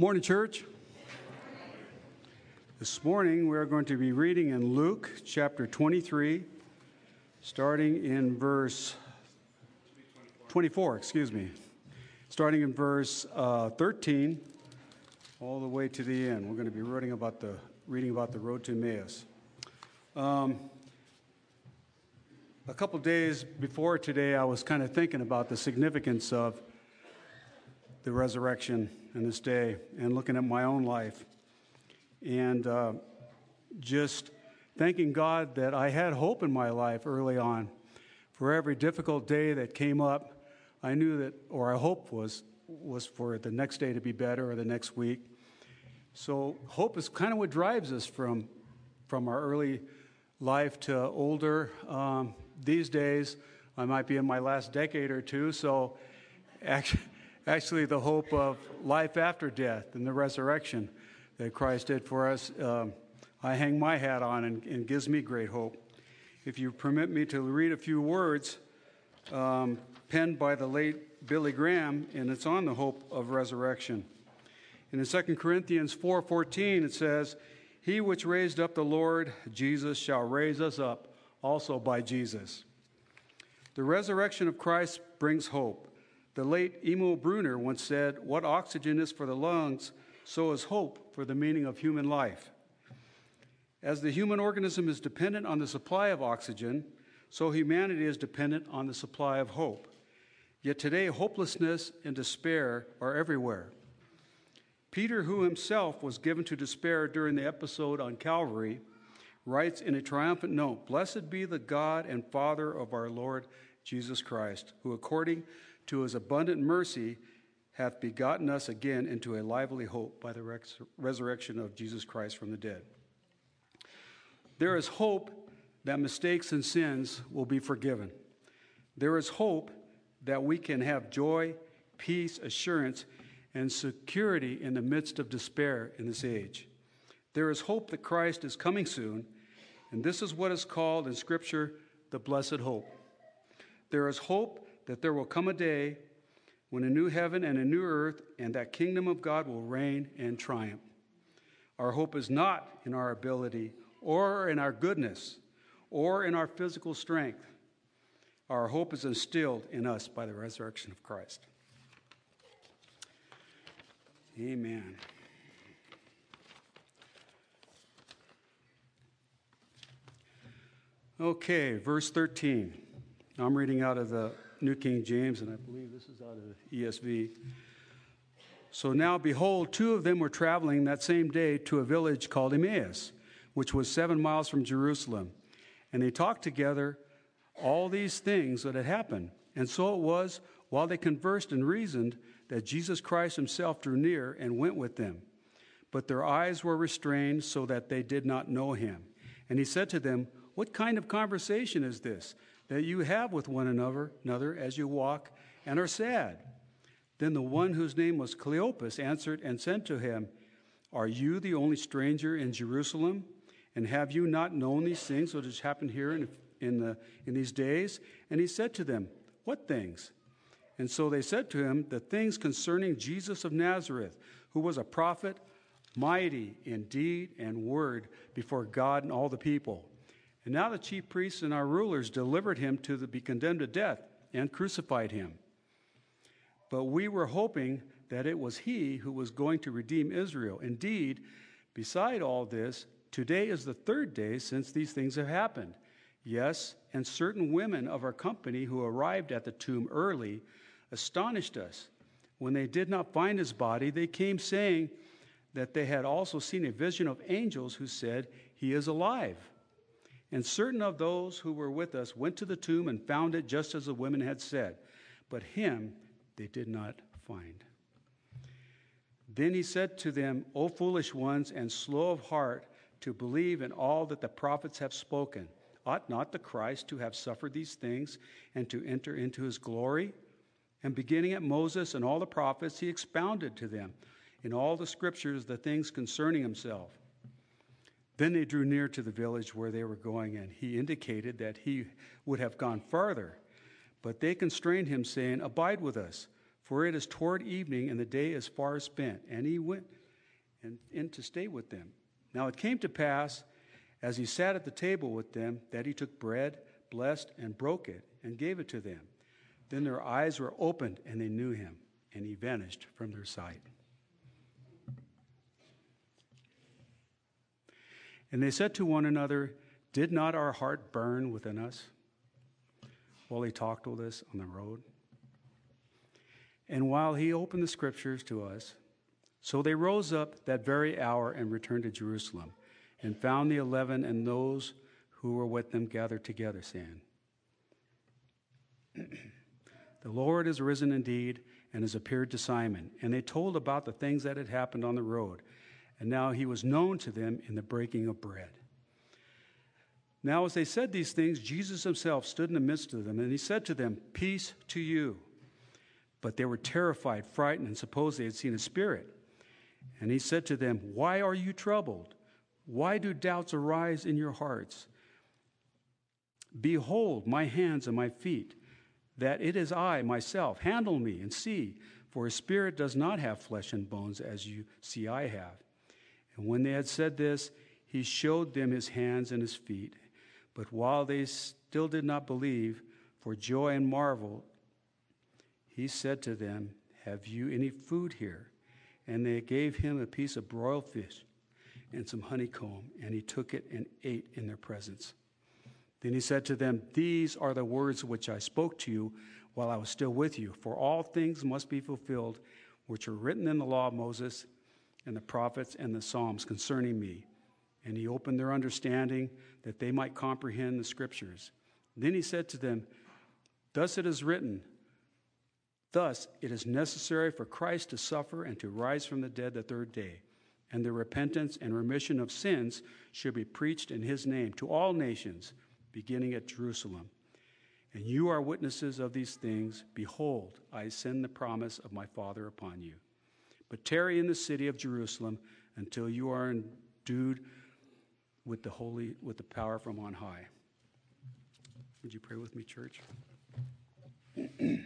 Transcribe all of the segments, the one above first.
Morning, church. This morning we are going to be reading in Luke chapter 23, starting in verse 24, excuse me, starting in verse uh, 13 all the way to the end. We're going to be reading about the, reading about the road to Emmaus. Um, a couple days before today, I was kind of thinking about the significance of the resurrection and this day and looking at my own life and uh, just thanking God that I had hope in my life early on. For every difficult day that came up, I knew that, or I hoped was, was for the next day to be better or the next week. So hope is kind of what drives us from, from our early life to older. Um, these days, I might be in my last decade or two, so actually, actually the hope of life after death and the resurrection that Christ did for us, um, I hang my hat on and, and, gives me great hope. If you permit me to read a few words um, penned by the late Billy Graham, and it's on the hope of resurrection. In 2 Corinthians 4:14 it says, "He which raised up the Lord Jesus shall raise us up also by Jesus." The resurrection of Christ brings hope. The late Emil Brunner once said, What oxygen is for the lungs, so is hope for the meaning of human life. As the human organism is dependent on the supply of oxygen, so humanity is dependent on the supply of hope. Yet today, hopelessness and despair are everywhere. Peter, who himself was given to despair during the episode on Calvary, writes in a triumphant note Blessed be the God and Father of our Lord Jesus Christ, who according to his abundant mercy hath begotten us again into a lively hope by the res- resurrection of Jesus Christ from the dead. There is hope that mistakes and sins will be forgiven. There is hope that we can have joy, peace, assurance, and security in the midst of despair in this age. There is hope that Christ is coming soon, and this is what is called in Scripture the blessed hope. There is hope that there will come a day when a new heaven and a new earth and that kingdom of God will reign and triumph. Our hope is not in our ability or in our goodness or in our physical strength. Our hope is instilled in us by the resurrection of Christ. Amen. Okay, verse 13. I'm reading out of the New King James, and I believe this is out of ESV. So now, behold, two of them were traveling that same day to a village called Emmaus, which was seven miles from Jerusalem. And they talked together all these things that had happened. And so it was, while they conversed and reasoned, that Jesus Christ himself drew near and went with them. But their eyes were restrained so that they did not know him. And he said to them, What kind of conversation is this? That you have with one another, another as you walk and are sad. Then the one whose name was Cleopas answered and said to him, Are you the only stranger in Jerusalem? And have you not known these things which has happened here in, in, the, in these days? And he said to them, What things? And so they said to him, The things concerning Jesus of Nazareth, who was a prophet, mighty in deed and word before God and all the people and now the chief priests and our rulers delivered him to the, be condemned to death and crucified him. But we were hoping that it was he who was going to redeem Israel. Indeed, beside all this, today is the third day since these things have happened. Yes, and certain women of our company who arrived at the tomb early astonished us. When they did not find his body, they came saying that they had also seen a vision of angels who said, He is alive. And certain of those who were with us went to the tomb and found it just as the women had said, but him they did not find. Then he said to them, O foolish ones and slow of heart to believe in all that the prophets have spoken. Ought not the Christ to have suffered these things and to enter into his glory? And beginning at Moses and all the prophets, he expounded to them in all the scriptures the things concerning himself. Then they drew near to the village where they were going, and he indicated that he would have gone farther. But they constrained him, saying, Abide with us, for it is toward evening, and the day is far spent. And he went and, in to stay with them. Now it came to pass, as he sat at the table with them, that he took bread, blessed, and broke it, and gave it to them. Then their eyes were opened, and they knew him, and he vanished from their sight. And they said to one another, Did not our heart burn within us while he talked with us on the road? And while he opened the scriptures to us, so they rose up that very hour and returned to Jerusalem, and found the eleven and those who were with them gathered together, saying, The Lord is risen indeed and has appeared to Simon. And they told about the things that had happened on the road. And now he was known to them in the breaking of bread. Now, as they said these things, Jesus himself stood in the midst of them, and he said to them, Peace to you. But they were terrified, frightened, and supposed they had seen a spirit. And he said to them, Why are you troubled? Why do doubts arise in your hearts? Behold, my hands and my feet, that it is I myself. Handle me and see, for a spirit does not have flesh and bones as you see I have. And when they had said this, he showed them his hands and his feet. But while they still did not believe, for joy and marvel he said to them, Have you any food here? And they gave him a piece of broiled fish and some honeycomb, and he took it and ate in their presence. Then he said to them, These are the words which I spoke to you while I was still with you, for all things must be fulfilled which are written in the law of Moses and the prophets and the Psalms concerning me. And he opened their understanding that they might comprehend the scriptures. Then he said to them, Thus it is written, Thus, it is necessary for Christ to suffer and to rise from the dead the third day, and the repentance and remission of sins should be preached in his name to all nations, beginning at Jerusalem. And you are witnesses of these things. Behold, I send the promise of my Father upon you. But tarry in the city of Jerusalem until you are endued with the holy with the power from on high. Would you pray with me, church?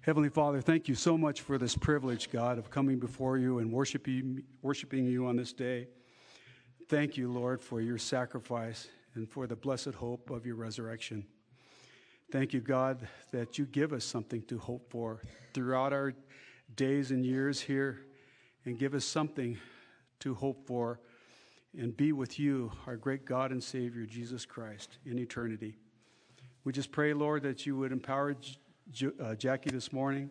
Heavenly Father, thank you so much for this privilege, God, of coming before you and worshiping, worshiping you on this day. Thank you, Lord, for your sacrifice and for the blessed hope of your resurrection. Thank you, God, that you give us something to hope for throughout our days and years here and give us something to hope for and be with you, our great God and Savior, Jesus Christ, in eternity. We just pray, Lord, that you would empower uh, Jackie this morning,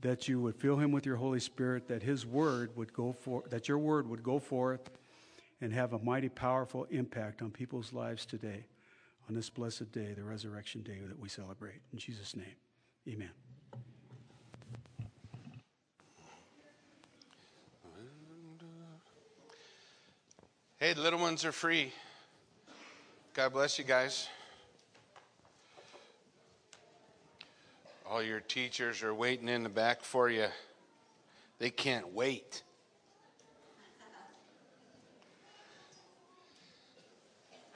that you would fill him with your Holy Spirit, that his word would go for, that your word would go forth and have a mighty powerful impact on people's lives today, on this blessed day, the resurrection day that we celebrate. In Jesus' name, amen. Hey, the little ones are free. God bless you guys. All your teachers are waiting in the back for you. They can't wait.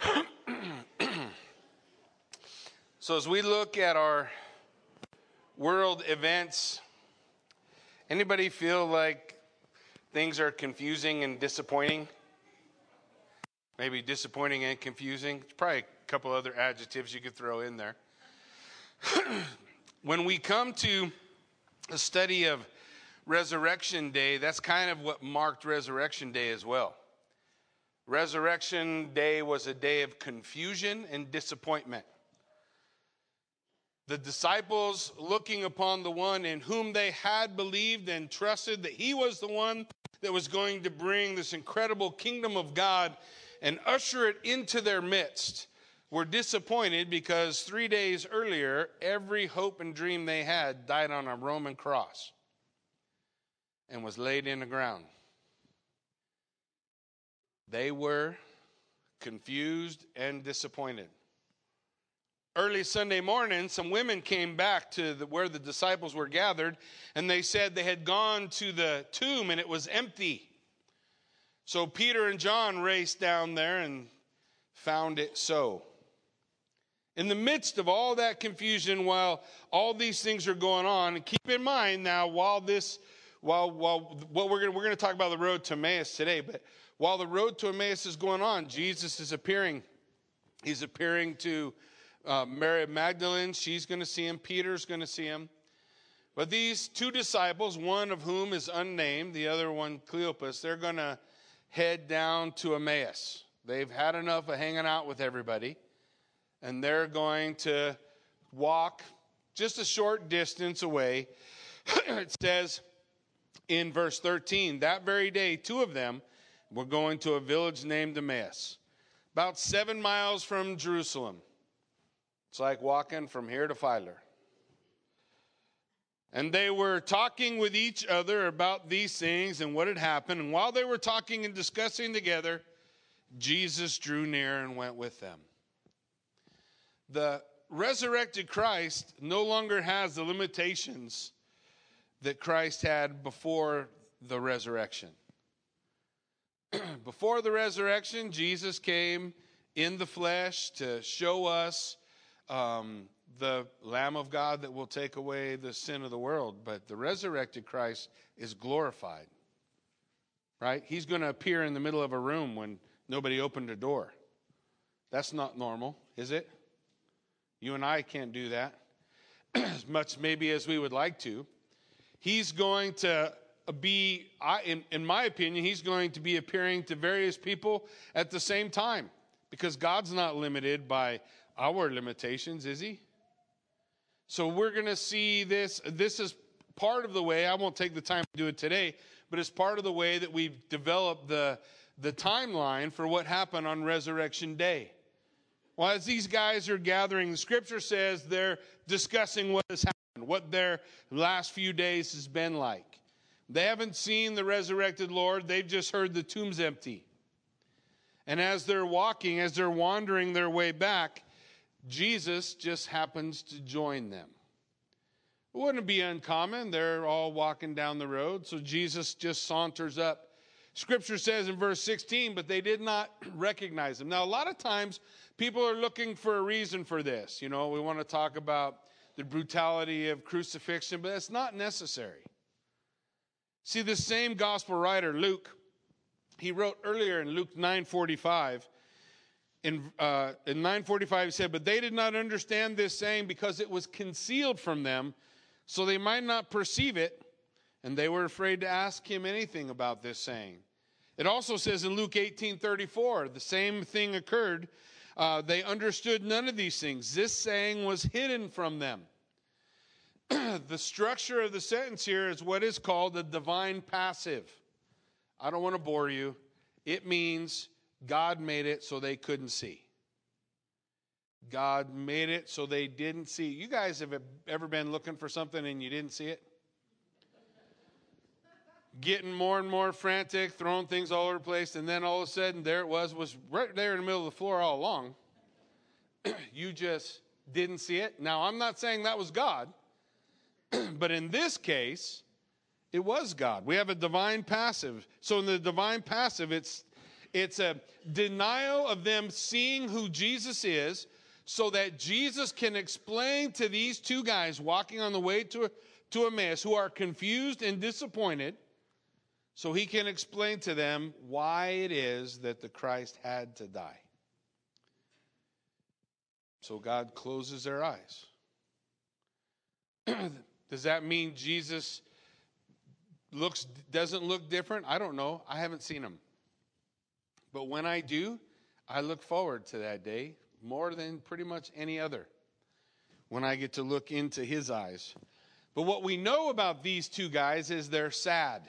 so, as we look at our world events, anybody feel like things are confusing and disappointing? Maybe disappointing and confusing. Probably a couple other adjectives you could throw in there. When we come to a study of Resurrection Day, that's kind of what marked Resurrection Day as well. Resurrection Day was a day of confusion and disappointment. The disciples looking upon the one in whom they had believed and trusted that he was the one that was going to bring this incredible kingdom of God and usher it into their midst were disappointed because three days earlier, every hope and dream they had died on a Roman cross and was laid in the ground. They were confused and disappointed. Early Sunday morning, some women came back to the, where the disciples were gathered, and they said they had gone to the tomb and it was empty. So Peter and John raced down there and found it so. In the midst of all that confusion, while all these things are going on, keep in mind now, while this, while, while what we're going we're going to talk about the road to Emmaus today, but while the road to Emmaus is going on, Jesus is appearing. He's appearing to uh, Mary Magdalene. She's going to see him. Peter's going to see him. But these two disciples, one of whom is unnamed, the other one Cleopas, they're going to head down to Emmaus. They've had enough of hanging out with everybody and they're going to walk just a short distance away. it says in verse 13, that very day, two of them were going to a village named Emmaus, about seven miles from Jerusalem. It's like walking from here to Filer. And they were talking with each other about these things and what had happened. And while they were talking and discussing together, Jesus drew near and went with them the resurrected Christ no longer has the limitations that Christ had before the resurrection. before the resurrection, Jesus came in the flesh to show us um, the Lamb of God that will take away the sin of the world. But the resurrected Christ is glorified, right? He's going to appear in the middle of a room when nobody opened a door. That's not normal, is it? You and I can't do that as much, maybe, as we would like to. He's going to be, in, my opinion, he's going to be appearing to various people at the same time because God's not limited by our limitations, is he? So we're going to see this. This is part of the way, I won't take the time to do it today, but it's part of the way that we've developed the, the timeline for what happened on Resurrection Day. Well, as these guys are gathering, the scripture says they're discussing what has happened, what their last few days has been like. They haven't seen the resurrected Lord, they've just heard the tomb's empty. And as they're walking, as they're wandering their way back, Jesus just happens to join them. It wouldn't be uncommon. They're all walking down the road, so Jesus just saunters up Scripture says in verse 16, but they did not recognize him. Now, a lot of times people are looking for a reason for this. You know, we want to talk about the brutality of crucifixion, but that's not necessary. See, the same gospel writer, Luke, he wrote earlier in Luke 9:45. In, uh, in 945 he said but they did not understand this saying because it was concealed from them so they might not perceive it and they were afraid to ask him anything about this saying it also says in Luke 18 34, the same thing occurred. Uh, they understood none of these things. This saying was hidden from them. the structure of the sentence here is what is called the divine passive. I don't want to bore you. It means God made it so they couldn't see. God made it so they didn't see. You guys have ever been looking for something and you didn't see it? getting more and more frantic, throwing things all over the place, and then all of a sudden there it was, was right there in the middle of the floor all along. you just didn't see it. Now, I'm not saying that was God, but in this case, it was God. We have a divine passive. So in the divine passive, it's it's a denial of them seeing who Jesus is so that Jesus can explain to these two guys walking on the way to, to Emmaus who are confused and disappointed so he can explain to them why it is that the Christ had to die. So God closes their eyes. Does that mean Jesus looks doesn't look different? I don't know. I haven't seen him. But when I do, I look forward to that day more than pretty much any other. When I get to look into his eyes. But what we know about these two guys is they're sad.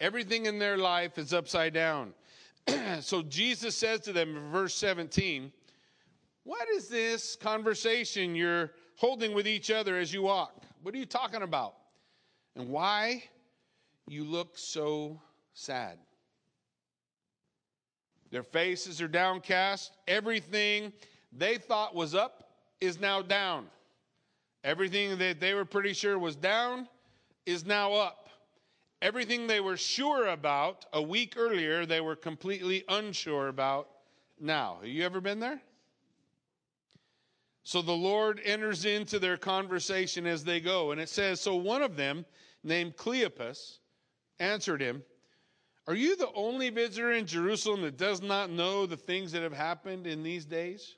Everything in their life is upside down. so Jesus says to them in verse 17, What is this conversation you're holding with each other as you walk? What are you talking about? And why you look so sad? Their faces are downcast. Everything they thought was up is now down. Everything that they were pretty sure was down is now up. Everything they were sure about a week earlier, they were completely unsure about now. Have you ever been there? So the Lord enters into their conversation as they go. And it says, So one of them, named Cleopas, answered him, Are you the only visitor in Jerusalem that does not know the things that have happened in these days?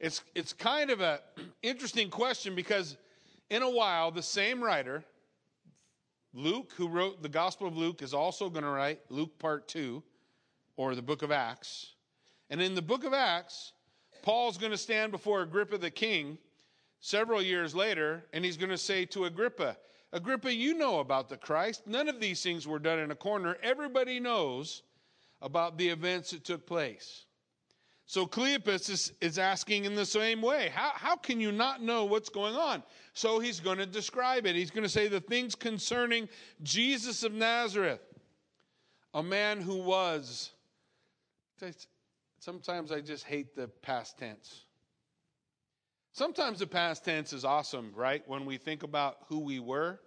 It's, it's kind of an interesting question because in a while, the same writer, Luke, who wrote the Gospel of Luke, is also going to write Luke Part 2, or the book of Acts. And in the book of Acts, Paul's going to stand before Agrippa the king several years later, and he's going to say to Agrippa, Agrippa, you know about the Christ. None of these things were done in a corner. Everybody knows about the events that took place. So Cleopas is, is asking in the same way how, how can you not know what's going on? So he's going to describe it. He's going to say the things concerning Jesus of Nazareth, a man who was. Sometimes I just hate the past tense. Sometimes the past tense is awesome, right? When we think about who we were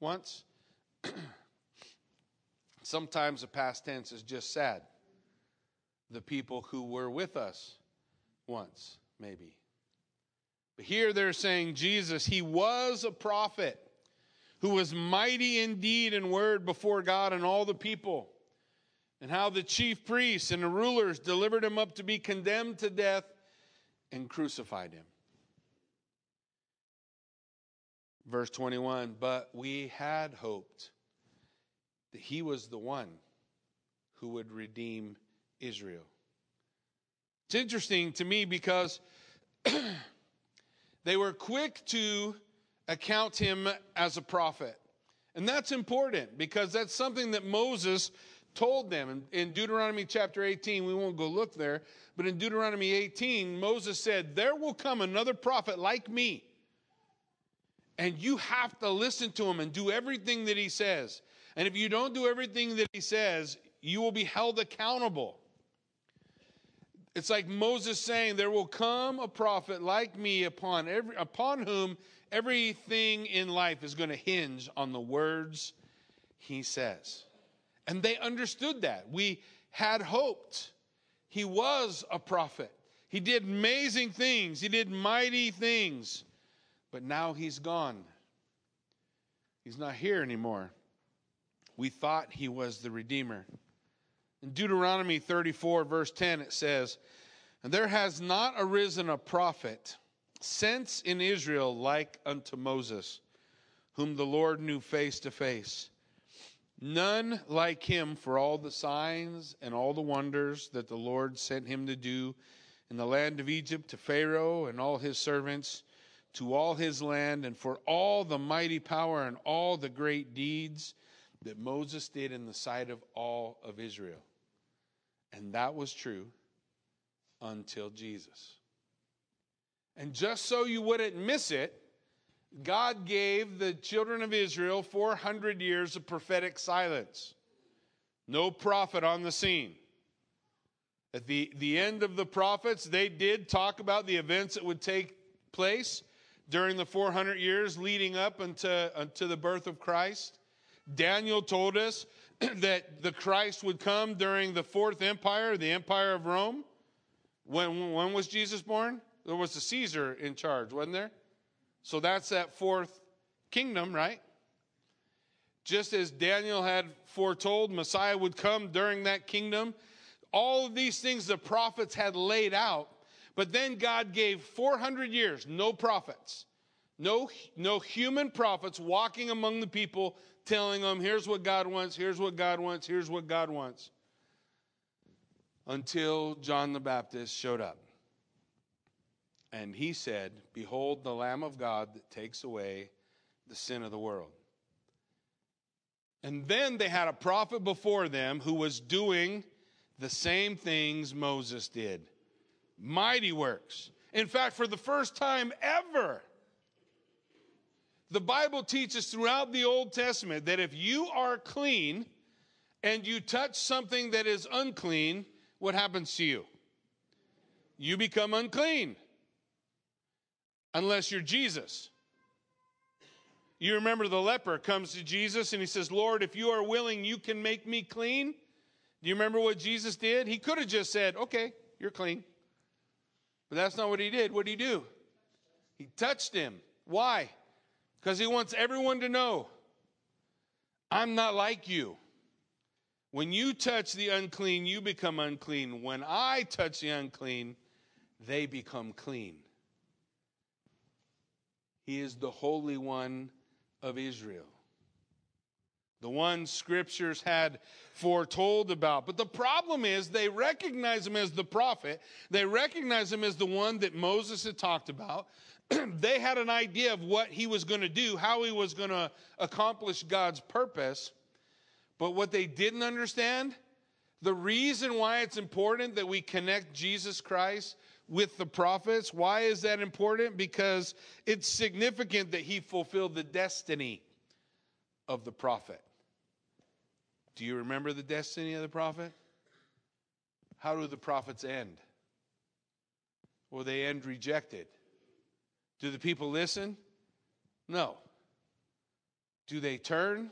once. Sometimes the past tense is just sad. The people who were with us once, maybe. But here they're saying Jesus, he was a prophet who was mighty in deed and word before God and all the people and how the chief priests and the rulers delivered him up to be condemned to death and crucified him. Verse 21 But we had hoped that he was the one who would redeem Israel. It's interesting to me because they were quick to account him as a prophet. And that's important because that's something that Moses told them in, Deuteronomy chapter 18, we won't go look there, but in Deuteronomy 18, Moses said, There will come another prophet like me. And you have to listen to him and do everything that he says. And if you don't do everything that he says, you will be held accountable. It's like Moses saying, There will come a prophet like me upon, every, upon whom everything in life is going to hinge on the words he says. And they understood that. We had hoped. He was a prophet. He did amazing things, he did mighty things. But now he's gone. He's not here anymore. We thought he was the Redeemer. In Deuteronomy 34, verse 10, it says, And there has not arisen a prophet since in Israel like unto Moses, whom the Lord knew face to face None like him for all the signs and all the wonders that the Lord sent him to do in the land of Egypt to Pharaoh and all his servants, to all his land, and for all the mighty power and all the great deeds that Moses did in the sight of all of Israel. And that was true until Jesus. And just so you wouldn't miss it, God gave the children of Israel 400 years of prophetic silence. No prophet on the scene. At the, the end of the prophets, they did talk about the events that would take place during the 400 years leading up unto, unto the birth of Christ. Daniel told us that the Christ would come during the fourth empire, the empire of Rome. When, when was Jesus born? There was a Caesar in charge, wasn't there? So that's that fourth kingdom, right? Just as Daniel had foretold, Messiah would come during that kingdom. All of these things the prophets had laid out, but then God gave 400 years, no prophets, no, no human prophets walking among the people telling them, here's what God wants, here's what God wants, here's what God wants. Until John the Baptist showed up. And he said, Behold, the Lamb of God that takes away the sin of the world. And then they had a prophet before them who was doing the same things Moses did mighty works. In fact, for the first time ever, the Bible teaches throughout the Old Testament that if you are clean and you touch something that is unclean, what happens to you? You become unclean unless you're Jesus. You remember the leper comes to Jesus and he says, Lord, if you are willing, you can make me clean. Do you remember what Jesus did? He could have just said, Okay, you're clean. But that's not what he did. What did he do? He touched him. Why? Because he wants everyone to know I'm not like you. When you touch the unclean, you become unclean. When I touch the unclean, they become clean. He is the Holy One of Israel. The one scriptures had foretold about. But the problem is they recognize him as the prophet. They recognize him as the one that Moses had talked about. they had an idea of what he was going to do, how he was going to accomplish God's purpose. But what they didn't understand, the reason why it's important that we connect Jesus Christ with the prophets, why is that important? Because it's significant that he fulfilled the destiny of the prophet. Do you remember the destiny of the prophet? How do the prophets end? Well, they end rejected. Do the people listen? No. Do they turn?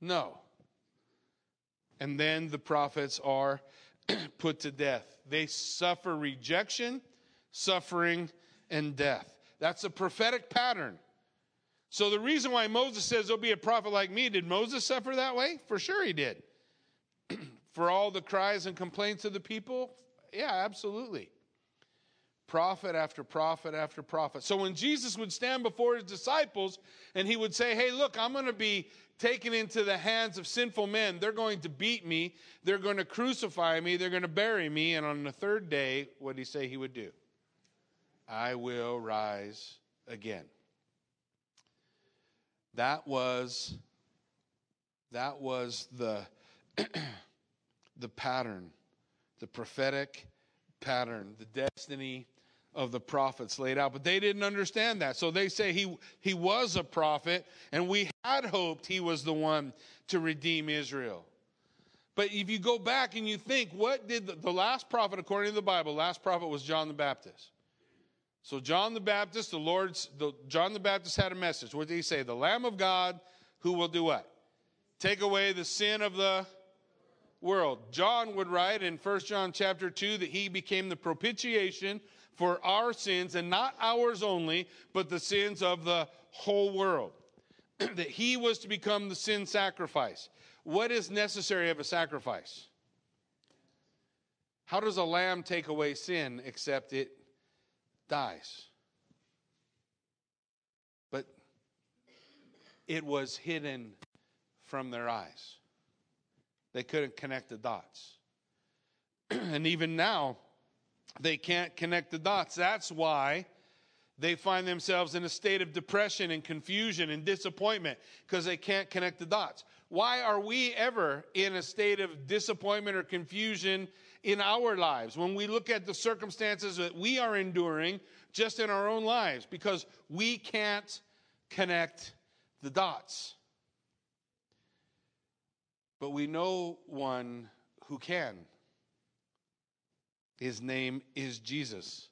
No. And then the prophets are put to death. They suffer rejection, suffering, and death. That's a prophetic pattern. So the reason why Moses says there'll be a prophet like me, did Moses suffer that way? For sure he did. For all the cries and complaints of the people? Yeah, absolutely prophet after prophet after prophet. So when Jesus would stand before his disciples and he would say, Hey, look, I'm going to be taken into the hands of sinful men. They're going to beat me. They're going to crucify me. They're going to bury me. And on the third day, what did he say he would do? I will rise again. That was that was the the pattern, the prophetic pattern, the destiny of the prophets laid out. But they didn't understand that. So they say he, he was a prophet, and we had hoped he was the one to redeem Israel. But if you go back and you think, what did the, the last prophet, according to the Bible, last prophet was John the Baptist. So John the Baptist, the Lord's, the, John the Baptist had a message. What did he say? The Lamb of God who will do what? Take away the sin of the world. John would write in 1 John chapter 2 that he became the propitiation for our sins, and not ours only, but the sins of the whole world. that he was to become the sin sacrifice. What is necessary of a sacrifice? How does a lamb take away sin except it dies? But it was hidden from their eyes. They couldn't connect the dots. and even now, they can't connect the dots. That's why they find themselves in a state of depression and confusion and disappointment because they can't connect the dots. Why are we ever in a state of disappointment or confusion in our lives when we look at the circumstances that we are enduring just in our own lives? Because we can't connect the dots. But we know one who can. His name is Jesus.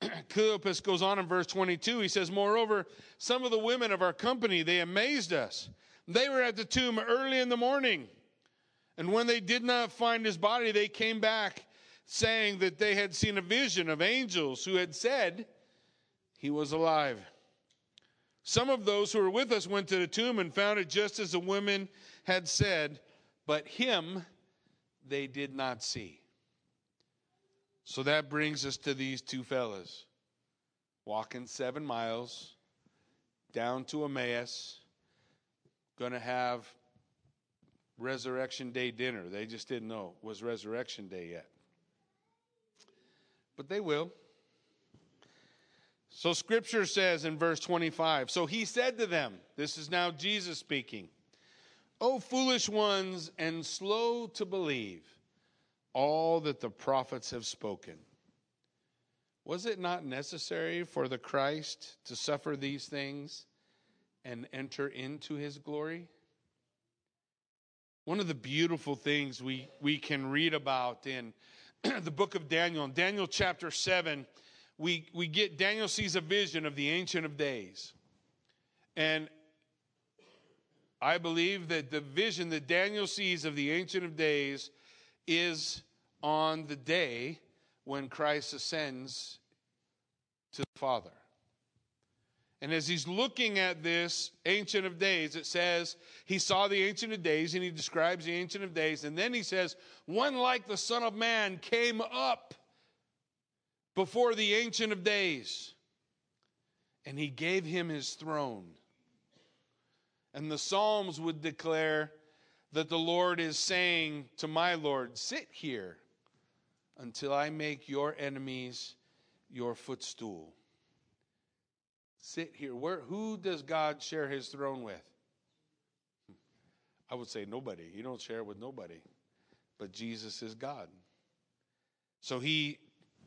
Cleopas goes on in verse 22. He says, Moreover, some of the women of our company, they amazed us. They were at the tomb early in the morning. And when they did not find his body, they came back saying that they had seen a vision of angels who had said he was alive. Some of those who were with us went to the tomb and found it just as the women had said, but him they did not see. So that brings us to these two fellas walking seven miles down to Emmaus, going to have Resurrection Day dinner. They just didn't know it was Resurrection Day yet. But they will. So scripture says in verse 25 So he said to them, This is now Jesus speaking, O foolish ones and slow to believe all that the prophets have spoken. Was it not necessary for the Christ to suffer these things and enter into his glory? One of the beautiful things we, we can read about in the book of Daniel, in Daniel chapter 7, we, we get Daniel sees a vision of the Ancient of Days. And I believe that the vision that Daniel sees of the Ancient of Days is on the day when Christ ascends to the Father, And as he's looking at this Ancient of Days, it says he saw the Ancient of Days and he describes the Ancient of Days. And then he says, One like the Son of Man came up before the Ancient of Days, and he gave him his throne. And the Psalms would declare that the Lord is saying to my Lord, Sit here until I make your enemies your footstool. Sit here. Where, who does God share his throne with? I would say nobody. You don't share it with nobody. But Jesus is God. So he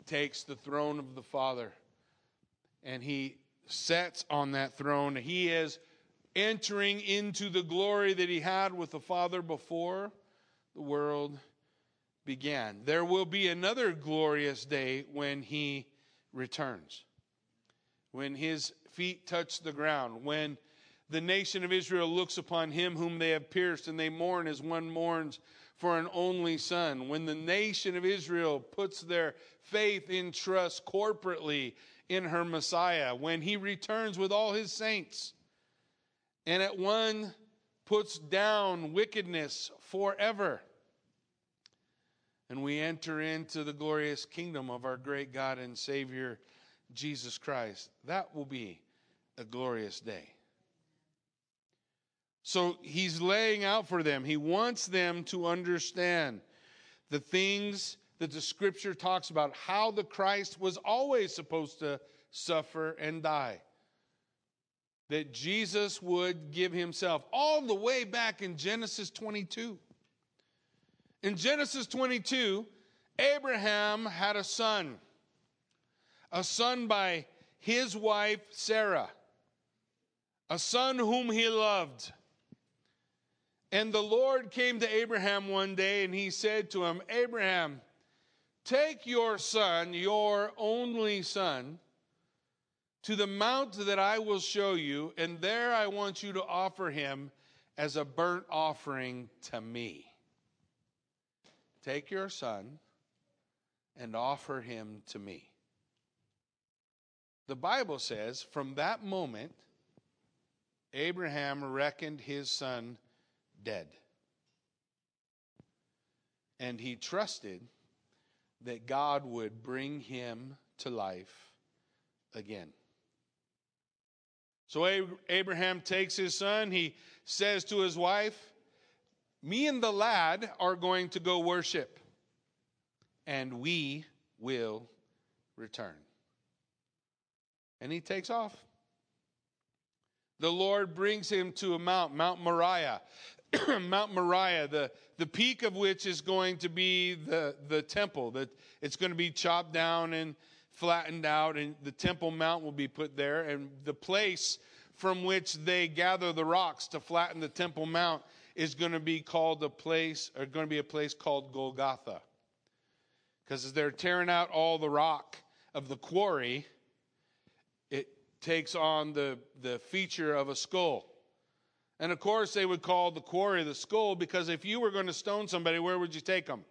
takes the throne of the Father and he sits on that throne. He is entering into the glory that he had with the Father before the world began. There will be another glorious day when he returns, when his feet touch the ground, when the nation of Israel looks upon him whom they have pierced, and they mourn as one mourns for an only son. When the nation of Israel puts their faith in trust corporately in her Messiah, when he returns with all his saints, and at one puts down wickedness forever. And we enter into the glorious kingdom of our great God and Savior, Jesus Christ. That will be a glorious day. So he's laying out for them. He wants them to understand the things that the scripture talks about, how the Christ was always supposed to suffer and die. That Jesus would give himself all the way back in Genesis 22. In Genesis 22, Abraham had a son, a son by his wife Sarah, a son whom he loved. And the Lord came to Abraham one day and he said to him, Abraham, take your son, your only son, to the mount that I will show you, and there I want you to offer him as a burnt offering to me. Take your son and offer him to me. The Bible says, from that moment, Abraham reckoned his son dead. And he trusted that God would bring him to life again. So Abraham takes his son. He says to his wife, Me and the lad are going to go worship, and we will return. And he takes off. The Lord brings him to a mount, Mount Moriah. Mount Moriah, the, the peak of which is going to be the, the temple, that it's going to be chopped down and flattened out, and the Temple Mount will be put there. And the place from which they gather the rocks to flatten the Temple Mount is going to be called a place, or going to be a place called Golgotha. Because as they're tearing out all the rock of the quarry, takes on the, the feature of a skull. And of course, they would call the quarry the skull because if you were going to stone somebody, where would you take them?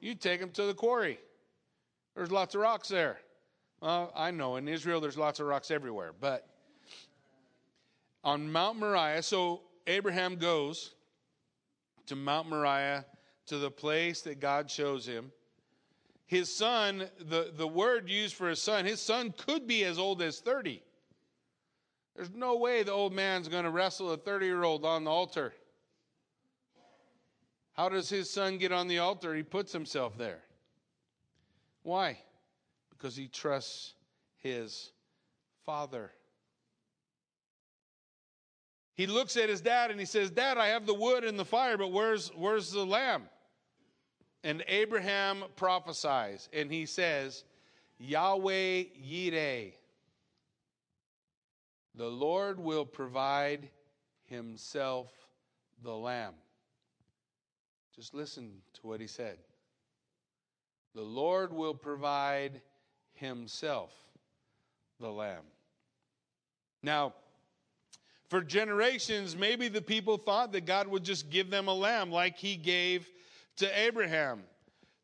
You'd take them to the quarry. There's lots of rocks there. Well, I know in Israel there's lots of rocks everywhere, but on Mount Moriah, so Abraham goes to Mount Moriah to the place that God shows him. His son, the, the word used for his son, his son could be as old as 30. There's no way the old man's going to wrestle a 30 year old on the altar. How does his son get on the altar? He puts himself there. Why? Because he trusts his father. He looks at his dad and he says, Dad, I have the wood and the fire, but where's, where's the lamb? And Abraham prophesies and he says, Yahweh Yireh. The Lord will provide himself the lamb. Just listen to what he said. The Lord will provide himself the lamb. Now, for generations, maybe the people thought that God would just give them a lamb like he gave to Abraham.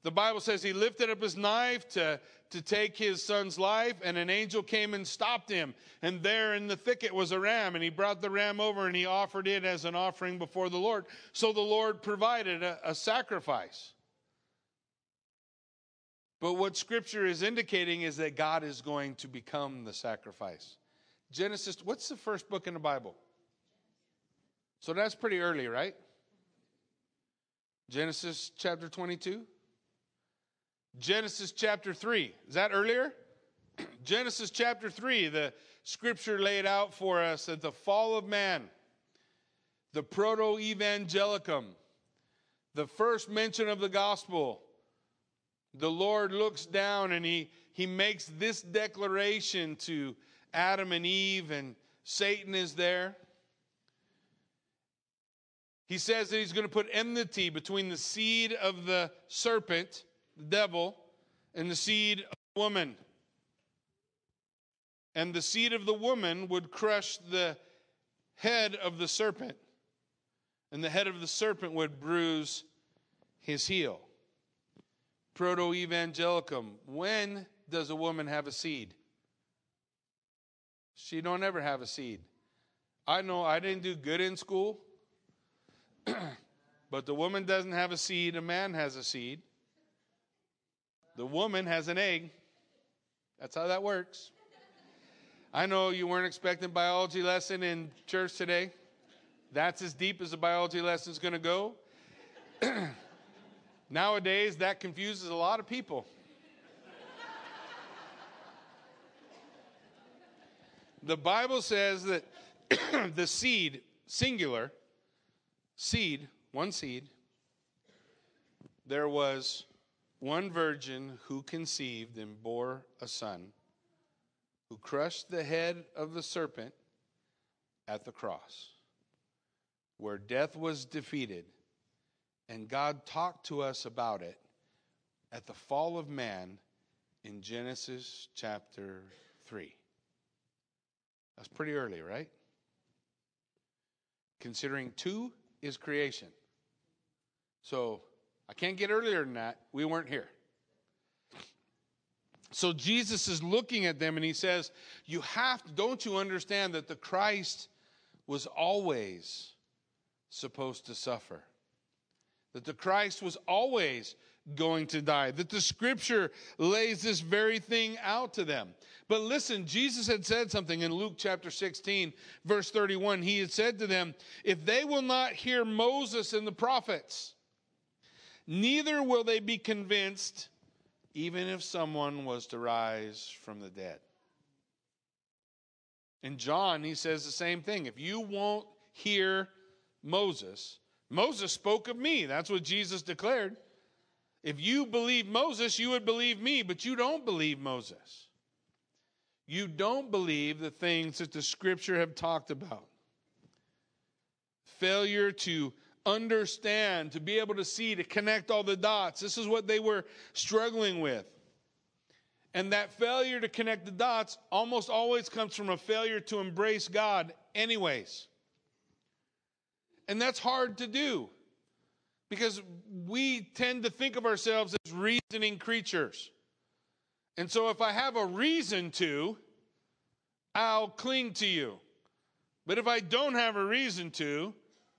The Bible says he lifted up his knife to to take his son's life, and an angel came and stopped him. And there in the thicket was a ram, and he brought the ram over and he offered it as an offering before the Lord. So the Lord provided a, a sacrifice. But what scripture is indicating is that God is going to become the sacrifice. Genesis, what's the first book in the Bible? So that's pretty early, right? Genesis chapter 22. Genesis chapter 3. Is that earlier? Genesis chapter 3, the scripture laid out for us that the fall of man, the proto evangelicum, the first mention of the gospel, the Lord looks down and he, he makes this declaration to Adam and Eve, and Satan is there. He says that he's going to put enmity between the seed of the serpent, the devil, and the seed of the woman. And the seed of the woman would crush the head of the serpent, and the head of the serpent would bruise his heel. Proto evangelicum. When does a woman have a seed? She don't ever have a seed. I know I didn't do good in school. but the woman doesn't have a seed, a man has a seed. The woman has an egg. That's how that works. I know you weren't expecting biology lesson in church today. That's as deep as a biology lesson is going to go. Nowadays, that confuses a lot of people. the Bible says that the seed, singular, seed, one seed, there was one virgin who conceived and bore a son, who crushed the head of the serpent at the cross, where death was defeated. And God talked to us about it at the fall of man in Genesis chapter 3. That's pretty early, right? Considering two is creation. So I can't get earlier than that. We weren't here. So Jesus is looking at them and he says, You have to, don't you understand that the Christ was always supposed to suffer? That the Christ was always going to die. That the scripture lays this very thing out to them. But listen, Jesus had said something in Luke chapter 16, verse 31. He had said to them, If they will not hear Moses and the prophets, neither will they be convinced, even if someone was to rise from the dead. In John, he says the same thing. If you won't hear Moses, Moses spoke of me. That's what Jesus declared. If you believe Moses, you would believe me, but you don't believe Moses. You don't believe the things that the scripture have talked about. Failure to understand, to be able to see, to connect all the dots. This is what they were struggling with. And that failure to connect the dots almost always comes from a failure to embrace God, anyways. And that's hard to do because we tend to think of ourselves as reasoning creatures. And so if I have a reason to, I'll cling to you. But if I don't have a reason to,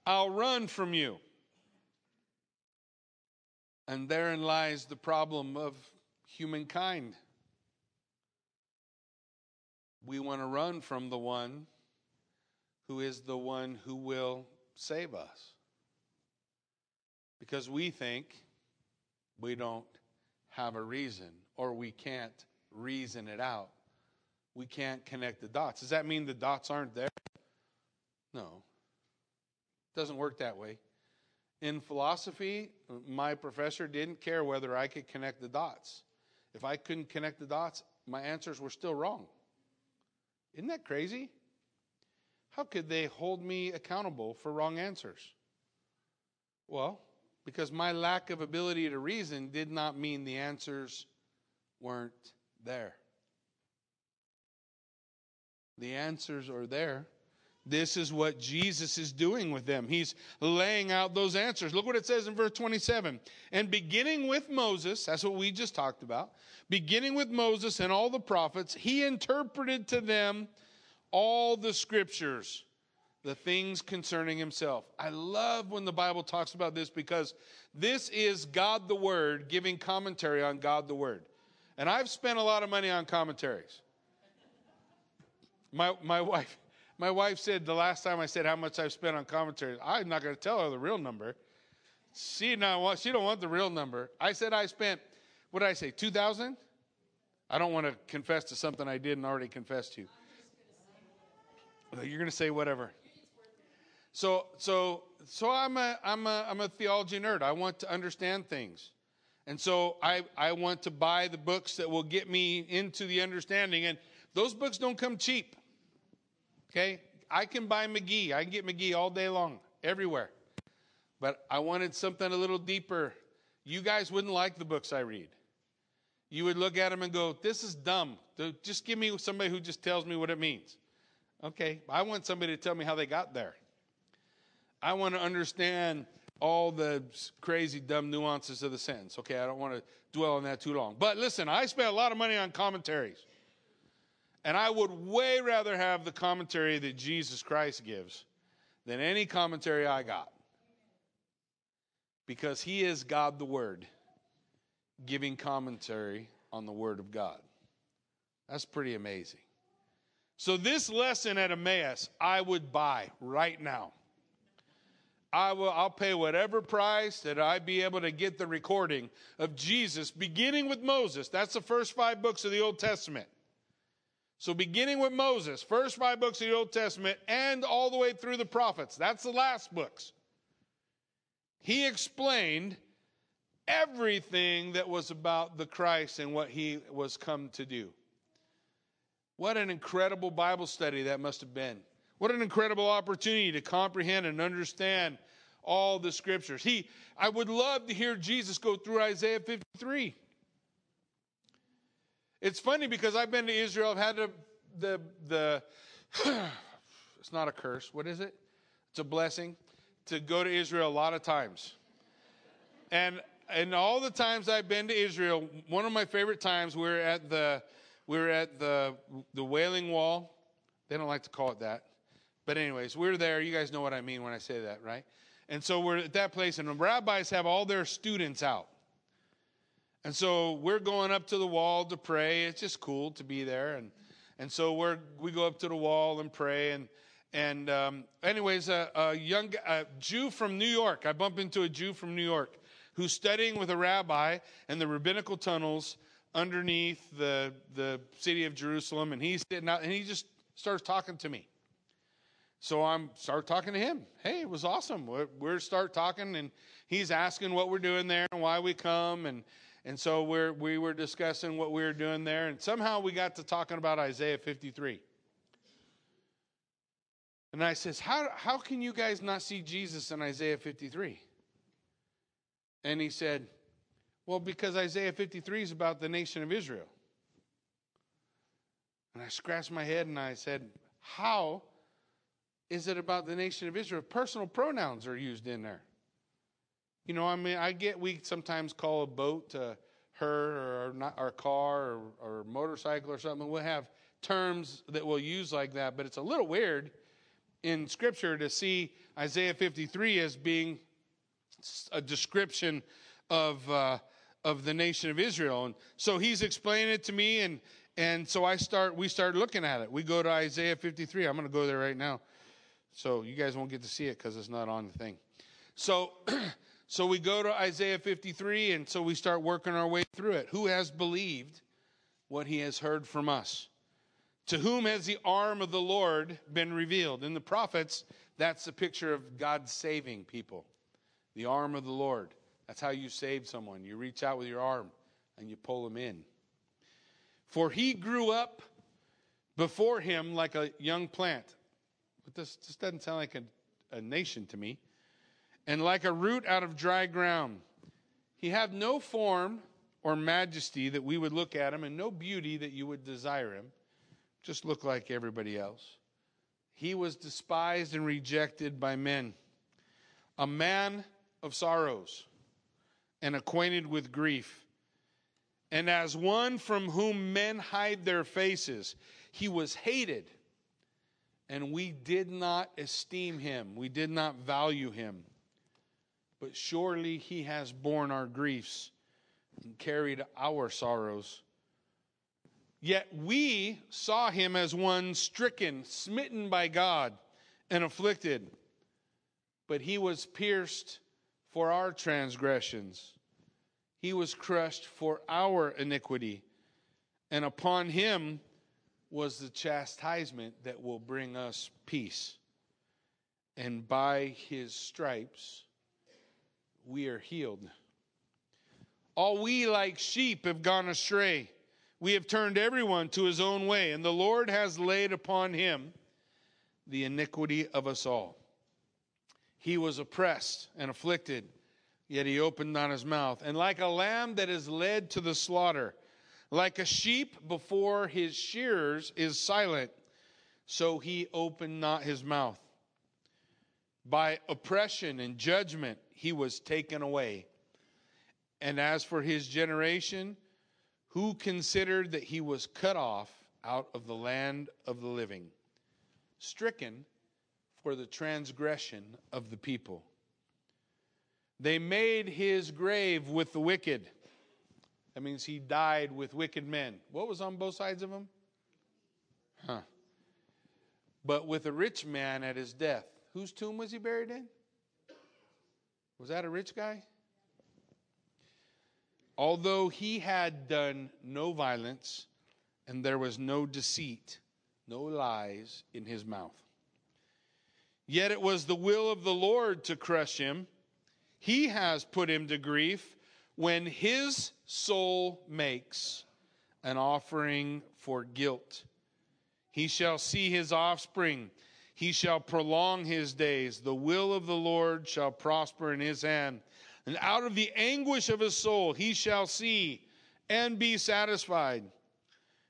I'll run from you. And therein lies the problem of humankind. We want to run from the one who is the one who will save us because we think we don't have a reason or we can't reason it out. We can't connect the dots. Does that mean the dots aren't there? No. It doesn't work that way. In philosophy, my professor didn't care whether I could connect the dots. If I couldn't connect the dots, my answers were still wrong. Isn't that crazy? How could they hold me accountable for wrong answers? Well, because my lack of ability to reason did not mean the answers weren't there. The answers are there. This is what Jesus is doing with them. He's laying out those answers. Look what it says in verse 27. And beginning with Moses, that's what we just talked about, beginning with Moses and all the prophets, he interpreted to them all the scriptures, the things concerning himself. I love when the Bible talks about this because this is God the Word giving commentary on God the Word. And I've spent a lot of money on commentaries. My, my wife my wife said the last time I said how much I've spent on commentaries, I'm not going to tell her the real number. She not want, she don't want the real number. I said I spent what did I say? Two thousand. I don't want to confess to something I didn't already confess to. You're going to say whatever. So so so I'm a I'm a I'm a theology nerd. I want to understand things. And so I I want to buy the books that will get me into the understanding and those books don't come cheap. Okay? I can buy McGee. I can get McGee all day long, everywhere. But I wanted something a little deeper. You guys wouldn't like the books I read. You would look at them and go, This is dumb. Just give me somebody who just tells me what it means. Okay, I want somebody to tell me how they got there. I want to understand all the crazy, dumb nuances of the sentence. Okay, I don't want to dwell on that too long. But listen, I spent a lot of money on commentaries. And I would way rather have the commentary that Jesus Christ gives than any commentary I got. Because he is God the Word, giving commentary on the Word of God. That's pretty amazing. So, this lesson at Emmaus, I would buy right now. I will, I'll pay whatever price that I be able to get the recording of Jesus, beginning with Moses. That's the first five books of the Old Testament. So, beginning with Moses, first five books of the Old Testament, and all the way through the prophets, that's the last books. He explained everything that was about the Christ and what he was come to do. What an incredible Bible study that must have been. What an incredible opportunity to comprehend and understand all the scriptures. He I would love to hear Jesus go through Isaiah 53. It's funny because I've been to Israel. I've had the, the, the it's not a curse. What is it? It's a blessing to go to Israel a lot of times. And and all the times I've been to Israel, one of my favorite times we are at the we are at the the Wailing Wall. They don't like to call it that. But anyways, we we're there. You guys know what I mean when I say that, right? And so we're at that place, and the rabbis have all their students out. And so we're going up to the wall to pray. It's just cool to be there. And, and so we're, we go up to the wall and pray. And, and um, anyways, a, a young a Jew from New York, I bump into a Jew from New York who's studying with a rabbi in the rabbinical tunnels underneath the, the city of Jerusalem. And he's sitting out and he just starts talking to me. So I'm start talking to him. Hey, it was awesome. We're, we're start talking and he's asking what we're doing there and why we come and and so we're, we were discussing what we were doing there, and somehow we got to talking about Isaiah 53. And I says, how, how can you guys not see Jesus in Isaiah 53? And he said, Well, because Isaiah 53 is about the nation of Israel. And I scratched my head and I said, How is it about the nation of Israel? Personal pronouns are used in there. You know, I mean, I get we sometimes call a boat uh, her or not our car or, or motorcycle or something. We'll have terms that we'll use like that, but it's a little weird in Scripture to see Isaiah 53 as being a description of uh, of the nation of Israel. And so he's explaining it to me, and and so I start we start looking at it. We go to Isaiah 53. I'm going to go there right now, so you guys won't get to see it because it's not on the thing. So. So we go to Isaiah 53, and so we start working our way through it. Who has believed what he has heard from us? To whom has the arm of the Lord been revealed? In the prophets, that's the picture of God saving people. The arm of the Lord. That's how you save someone. You reach out with your arm and you pull them in. For he grew up before him like a young plant. But this, this doesn't sound like a, a nation to me and like a root out of dry ground. He had no form or majesty that we would look at him, and no beauty that you would desire him. Just look like everybody else. he was despised and rejected by men, a man of sorrows and acquainted with grief. And as one from whom men hide their faces, he was hated, and we did not esteem him, we did not value him. But surely he has borne our griefs and carried our sorrows. Yet we saw him as one stricken, smitten by God, and afflicted. But he was pierced for our transgressions, he was crushed for our iniquity. And upon him was the chastisement that will bring us peace. And by his stripes we are healed. All we like sheep have gone astray. We have turned everyone to his own way, and the Lord has laid upon him the iniquity of us all. He was oppressed and afflicted, yet he opened not his mouth. And like a lamb that is led to the slaughter, like a sheep before his shearers is silent, so he opened not his mouth. By oppression and judgment he was taken away. And as for his generation, who considered that he was cut off out of the land of the living, stricken for the transgression of the people. They made his grave with the wicked. That means he died with wicked men. What was on both sides of him? Huh. But with a rich man at his death. Whose tomb was he buried in? Was that a rich guy? Although he had done no violence, and there was no deceit, no lies in his mouth. Yet it was the will of the Lord to crush him. He has put him to grief when his soul makes an offering for guilt. He shall see his offspring. He shall prolong his days. The will of the Lord shall prosper in his hand. And out of the anguish of his soul he shall see and be satisfied.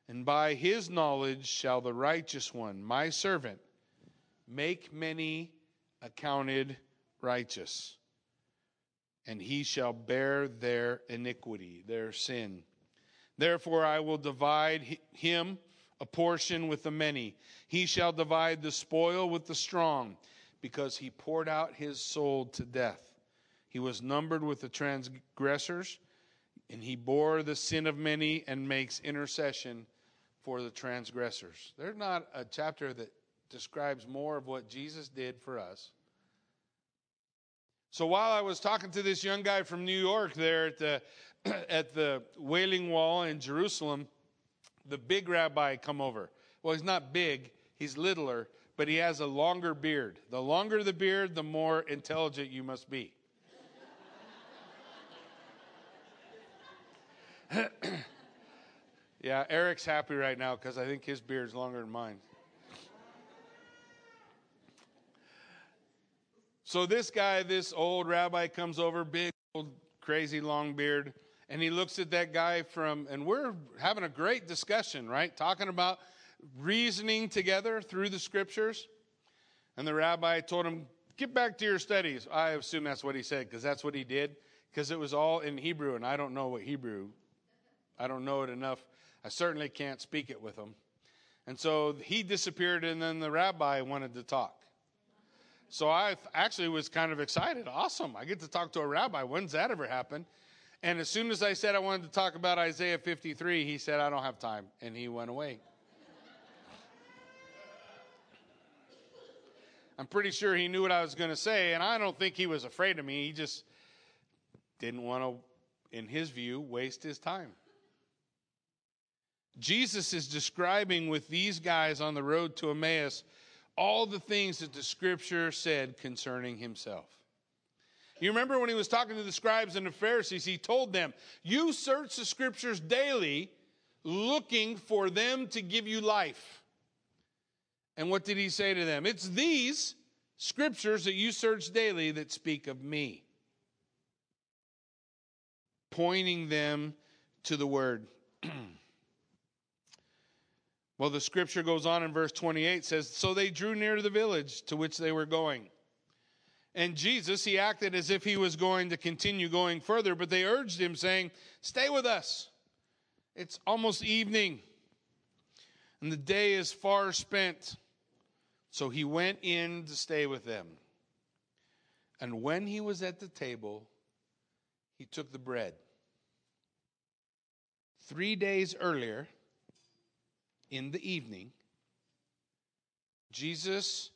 And by his knowledge shall the righteous one, my servant, make many accounted righteous. And he shall bear their iniquity, their sin. Therefore I will divide him a portion with the many. He shall divide the spoil with the strong, because he poured out his soul to death. He was numbered with the transgressors, and he bore the sin of many and makes intercession for the transgressors. There's not a chapter that describes more of what Jesus did for us. So while I was talking to this young guy from New York there at the at the Wailing Wall in Jerusalem, the big rabbi come over. Well, he's not big, he's littler, but he has a longer beard. The longer the beard, the more intelligent you must be. yeah, Eric's happy right now because I think his beard's longer than mine. So this guy, this old rabbi, comes over, big, old, crazy, long beard, and he looks at that guy from, and we're having a great discussion, right? Talking about reasoning together through the scriptures. And the rabbi told him, Get back to your studies. I assume that's what he said because that's what he did because it was all in Hebrew, and I don't know what Hebrew I don't know it enough. I certainly can't speak it with him. And so he disappeared, and then the rabbi wanted to talk. So I actually was kind of excited. Awesome. I get to talk to a rabbi. When's that ever happen? And as soon as I said I wanted to talk about Isaiah 53, he said, I don't have time. And he went away. I'm pretty sure he knew what I was going to say, and I don't think he was afraid of me. He just didn't want to, in his view, waste his time. Jesus is describing with these guys on the road to Emmaus all the things that the scripture said concerning himself. You remember when he was talking to the scribes and the Pharisees, he told them, You search the scriptures daily, looking for them to give you life. And what did he say to them? It's these scriptures that you search daily that speak of me, pointing them to the word. Well, the scripture goes on in verse 28 says, So they drew near to the village to which they were going. And Jesus, he acted as if he was going to continue going further, but they urged him, saying, Stay with us. It's almost evening, and the day is far spent. So he went in to stay with them. And when he was at the table, he took the bread. Three days earlier, in the evening, Jesus,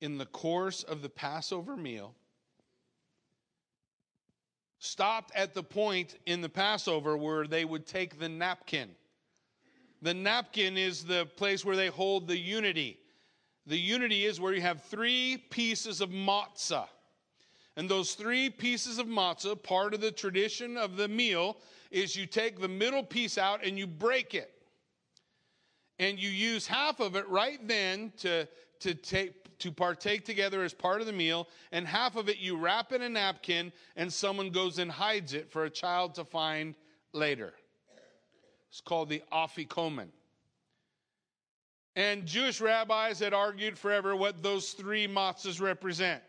in the course of the Passover meal, stopped at the point in the Passover where they would take the napkin. The napkin is the place where they hold the unity. The unity is where you have three pieces of matzah. And those three pieces of matzah, part of the tradition of the meal, is you take the middle piece out and you break it. And you use half of it right then to, to take to partake together as part of the meal, and half of it you wrap in a napkin, and someone goes and hides it for a child to find later. It's called the afikomen. And Jewish rabbis had argued forever what those three matzahs represent.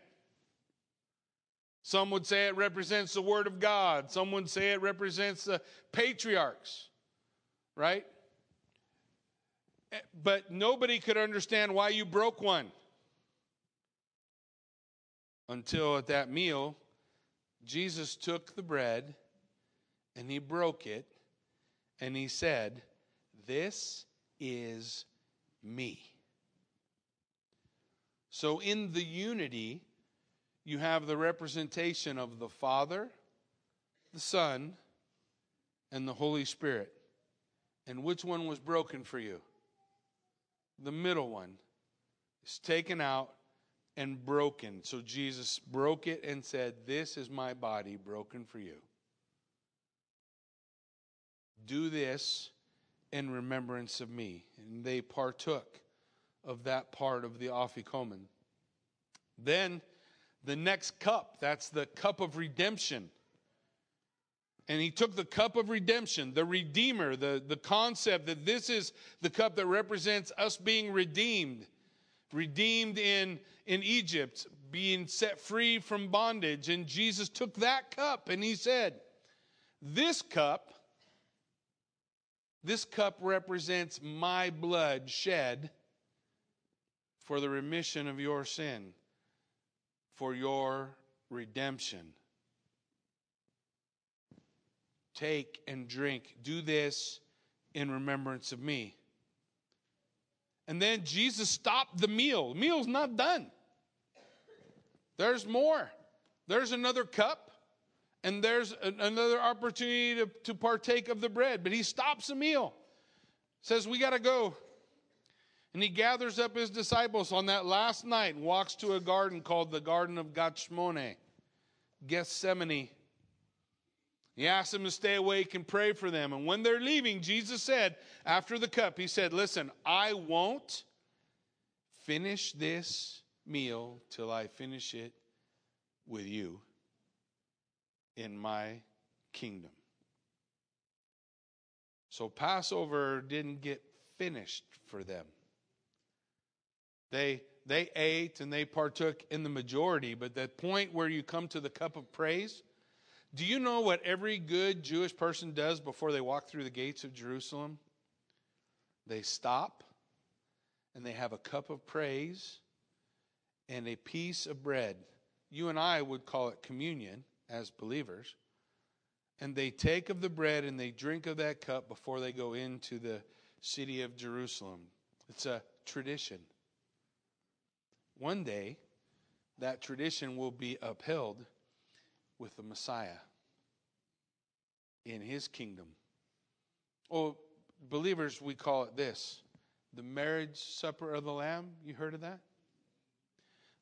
Some would say it represents the Word of God. Some would say it represents the patriarchs, right? But nobody could understand why you broke one. Until at that meal, Jesus took the bread and he broke it and he said, This is me. So in the unity, you have the representation of the Father, the Son, and the Holy Spirit. And which one was broken for you? The middle one is taken out and broken. So Jesus broke it and said, This is my body broken for you. Do this in remembrance of me. And they partook of that part of the Afikomen. Then the next cup. That's the cup of redemption. And he took the cup of redemption, the Redeemer, the, the concept that this is the cup that represents us being redeemed, redeemed in, in Egypt, being set free from bondage. And Jesus took that cup and he said, This cup, this cup represents my blood shed for the remission of your sin for your redemption. Take and drink. Do this in remembrance of me. And then Jesus stopped the meal. The meal's not done. There's more. There's another cup, and there's another opportunity to, to partake of the bread. But he stops the meal. Says, We got to go. And he gathers up his disciples on that last night and walks to a garden called the Garden of Gethsemane, Gethsemane. He asked them to stay awake and pray for them. And when they're leaving, Jesus said, after the cup, He said, Listen, I won't finish this meal till I finish it with you in my kingdom. So Passover didn't get finished for them. They, they ate and they partook in the majority, but that point where you come to the cup of praise, do you know what every good Jewish person does before they walk through the gates of Jerusalem? They stop and they have a cup of praise and a piece of bread. You and I would call it communion as believers. And they take of the bread and they drink of that cup before they go into the city of Jerusalem. It's a tradition. One day, that tradition will be upheld with the Messiah in his kingdom. Oh, believers, we call it this the marriage supper of the Lamb. You heard of that?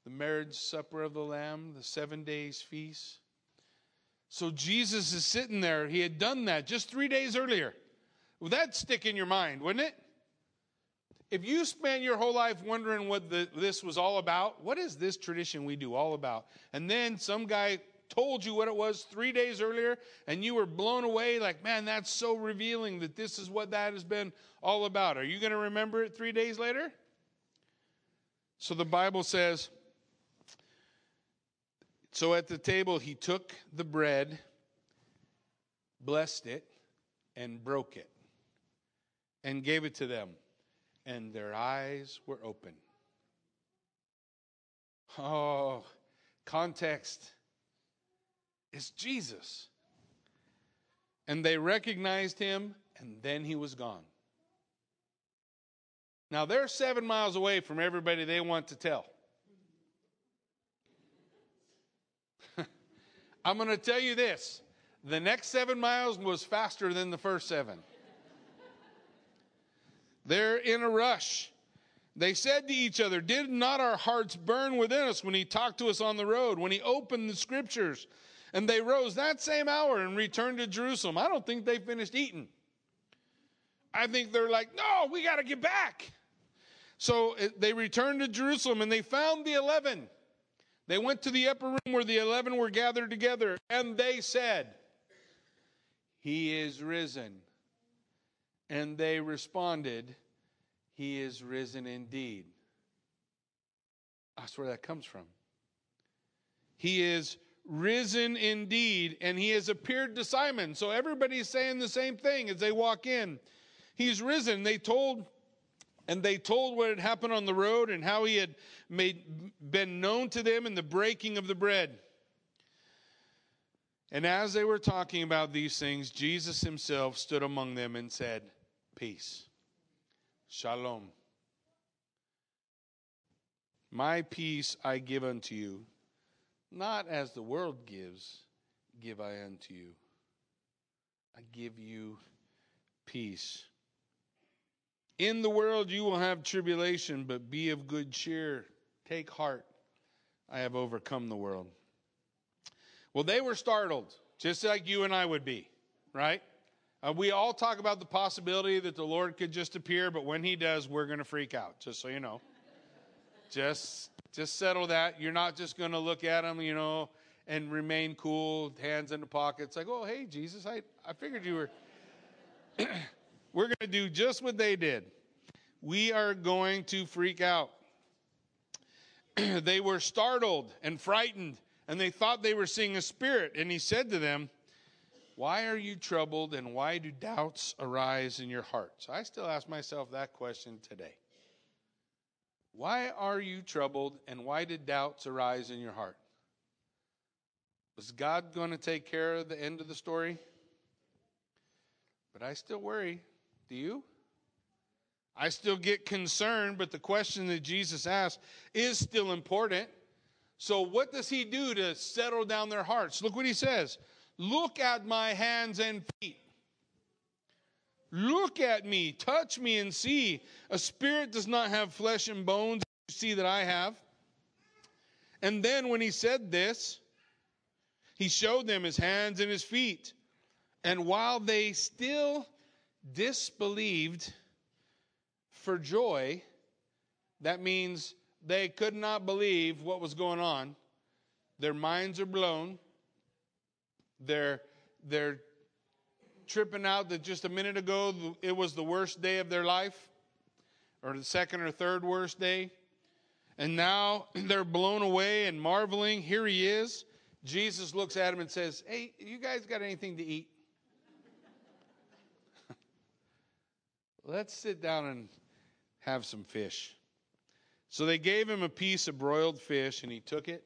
The marriage supper of the Lamb, the seven days feast. So Jesus is sitting there. He had done that just three days earlier. Would that stick in your mind, wouldn't it? If you spent your whole life wondering what the, this was all about, what is this tradition we do all about? And then some guy told you what it was three days earlier and you were blown away, like, man, that's so revealing that this is what that has been all about. Are you going to remember it three days later? So the Bible says, so at the table he took the bread, blessed it, and broke it, and gave it to them, and their eyes were open. Oh, context is Jesus. And they recognized him, and then he was gone. Now they're seven miles away from everybody they want to tell. I'm going to tell you this the next seven miles was faster than the first seven. They're in a rush. They said to each other, Did not our hearts burn within us when he talked to us on the road, when he opened the scriptures? And they rose that same hour and returned to Jerusalem. I don't think they finished eating. I think they're like, No, we got to get back. So eh, they returned to Jerusalem and they found the eleven. They went to the upper room where the eleven were gathered together, and they said, He is risen. And they responded, He is risen indeed. That's where that comes from. He is risen indeed, and he has appeared to Simon. So everybody's saying the same thing as they walk in. He's risen. They told and they told what had happened on the road and how he had made, been known to them in the breaking of the bread. And as they were talking about these things, Jesus himself stood among them and said, Peace. Shalom. My peace I give unto you, not as the world gives, give I unto you. I give you peace. In the world you will have tribulation, but be of good cheer. Take heart. I have overcome the world. Well, they were startled, just like you and I would be, right? Uh, we all talk about the possibility that the Lord could just appear, but when He does, we're going to freak out, just so you know. Just, just settle that. You're not just going to look at them, you know, and remain cool, hands in the pockets, like, oh, hey, Jesus, I, I figured you were. We're going to do just what they did. We are going to freak out. they were startled and frightened, and they thought they were seeing a spirit. And he said to them, Why are you troubled, and why do doubts arise in your hearts? I still ask myself that question today. Why are you troubled, and why did doubts arise in your heart? Was God going to take care of the end of the story? But I still worry. Do you? I still get concerned, but the question that Jesus asked is still important. So, what does he do to settle down their hearts? Look what he says Look at my hands and feet. Look at me, touch me, and see. A spirit does not have flesh and bones, you see that I have. And then, when he said this, he showed them his hands and his feet. And while they still disbelieved for joy, that means they could not believe what was going on. Their minds are blown. They're, they're tripping out that just a minute ago it was the worst day of their life, or the second or third worst day. And now they're blown away and marveling. Here he is. Jesus looks at him and says, Hey, you guys got anything to eat? Let's sit down and have some fish. So they gave him a piece of broiled fish, and he took it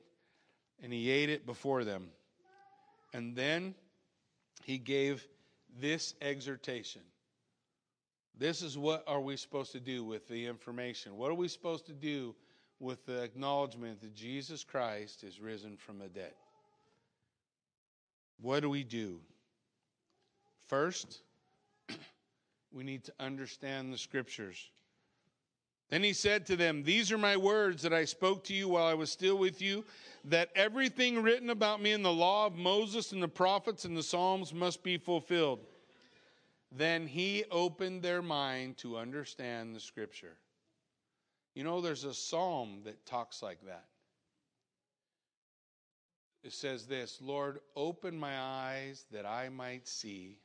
and he ate it before them. And then he gave this exhortation. This is what are we supposed to do with the information? What are we supposed to do with the acknowledgement that Jesus Christ is risen from the dead? What do we do? First, we need to understand the scriptures. Then he said to them, These are my words that I spoke to you while I was still with you, that everything written about me in the law of Moses and the prophets and the Psalms must be fulfilled. Then he opened their mind to understand the scripture. You know, there's a psalm that talks like that. it says this Lord, open my eyes that I might see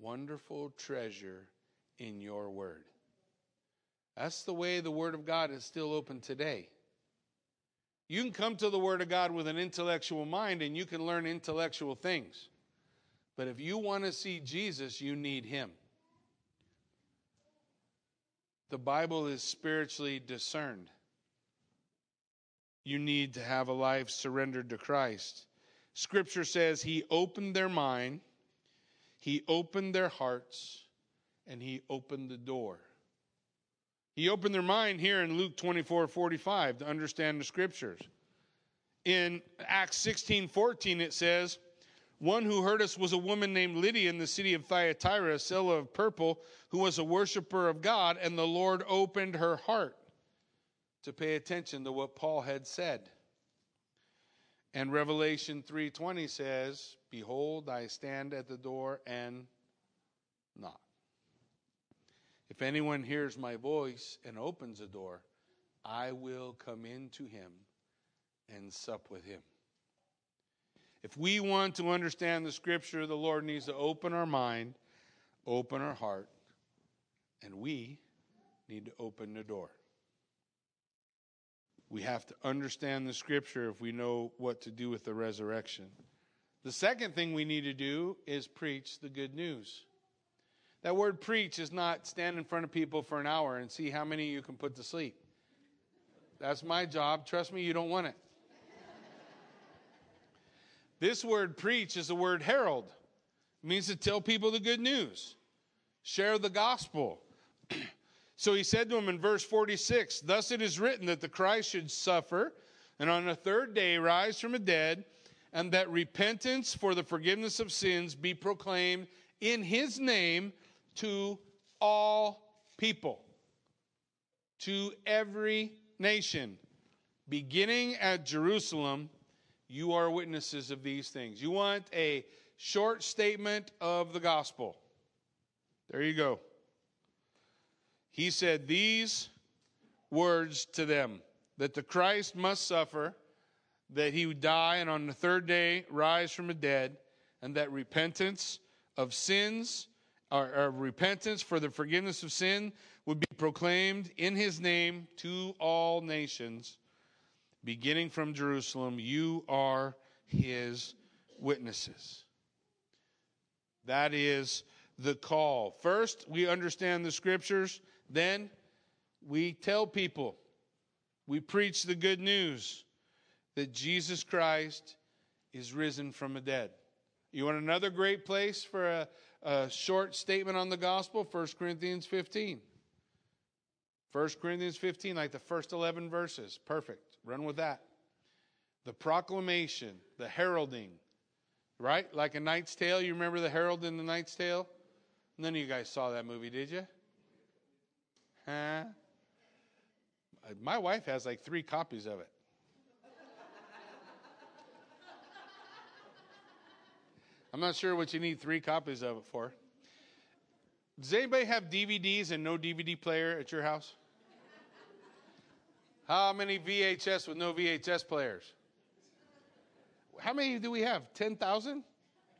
wonderful treasure in your word. That's the way the word of God is still open today. You can come to the word of God with an intellectual mind and you can learn intellectual things. But if you want to see Jesus, you need him. The Bible is spiritually discerned you need to have a life surrendered to Christ. Scripture says he opened their mind, he opened their hearts, and he opened the door. He opened their mind here in Luke 24 45 to understand the scriptures. In Acts 16 14, it says, One who heard us was a woman named Lydia in the city of Thyatira, a seller of purple, who was a worshiper of God, and the Lord opened her heart to pay attention to what Paul had said. And Revelation 3:20 says, "Behold, I stand at the door and knock. If anyone hears my voice and opens the door, I will come into him and sup with him." If we want to understand the scripture, the Lord needs to open our mind, open our heart, and we need to open the door. We have to understand the scripture if we know what to do with the resurrection. The second thing we need to do is preach the good news. That word preach is not stand in front of people for an hour and see how many you can put to sleep. That's my job. Trust me, you don't want it. this word preach is the word herald. It means to tell people the good news, share the gospel. So he said to him in verse 46 Thus it is written that the Christ should suffer and on the third day rise from the dead, and that repentance for the forgiveness of sins be proclaimed in his name to all people, to every nation. Beginning at Jerusalem, you are witnesses of these things. You want a short statement of the gospel? There you go he said these words to them that the Christ must suffer, that he would die, and on the third day rise from the dead, and that repentance of sins, or repentance for the forgiveness of sin, would be proclaimed in his name to all nations, beginning from Jerusalem. You are his witnesses. That is the call. First, we understand the scriptures then we tell people, we preach the good news that Jesus Christ is risen from the dead. You want another great place for a, a short statement on the gospel? 1 Corinthians 15. 1 Corinthians 15, like the first 11 verses. Perfect. Run with that. The proclamation, the heralding, right? Like a Knight's Tale. You remember the herald in the Knight's Tale? None of you guys saw that movie, did you? Huh? My wife has like three copies of it. I'm not sure what you need three copies of it for. Does anybody have DVDs and no DVD player at your house? How many VHS with no VHS players? How many do we have? 10,000?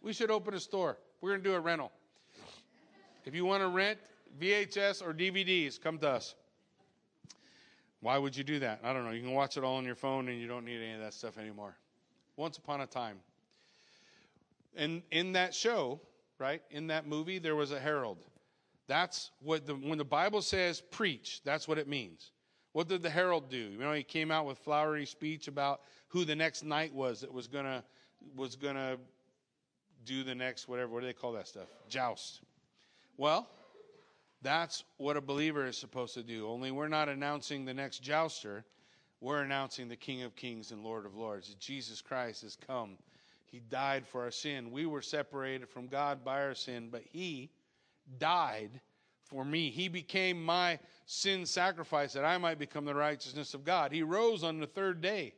We should open a store. We're going to do a rental. If you want to rent VHS or DVDs, come to us. Why would you do that? I don't know. You can watch it all on your phone and you don't need any of that stuff anymore. Once upon a time. And in that show, right, in that movie, there was a herald. That's what the, when the Bible says preach, that's what it means. What did the herald do? You know, he came out with flowery speech about who the next knight was that was gonna was gonna do the next whatever. What do they call that stuff? Joust. Well, that's what a believer is supposed to do. Only we're not announcing the next jouster. We're announcing the King of Kings and Lord of Lords. Jesus Christ has come. He died for our sin. We were separated from God by our sin, but He died for me. He became my sin sacrifice that I might become the righteousness of God. He rose on the third day.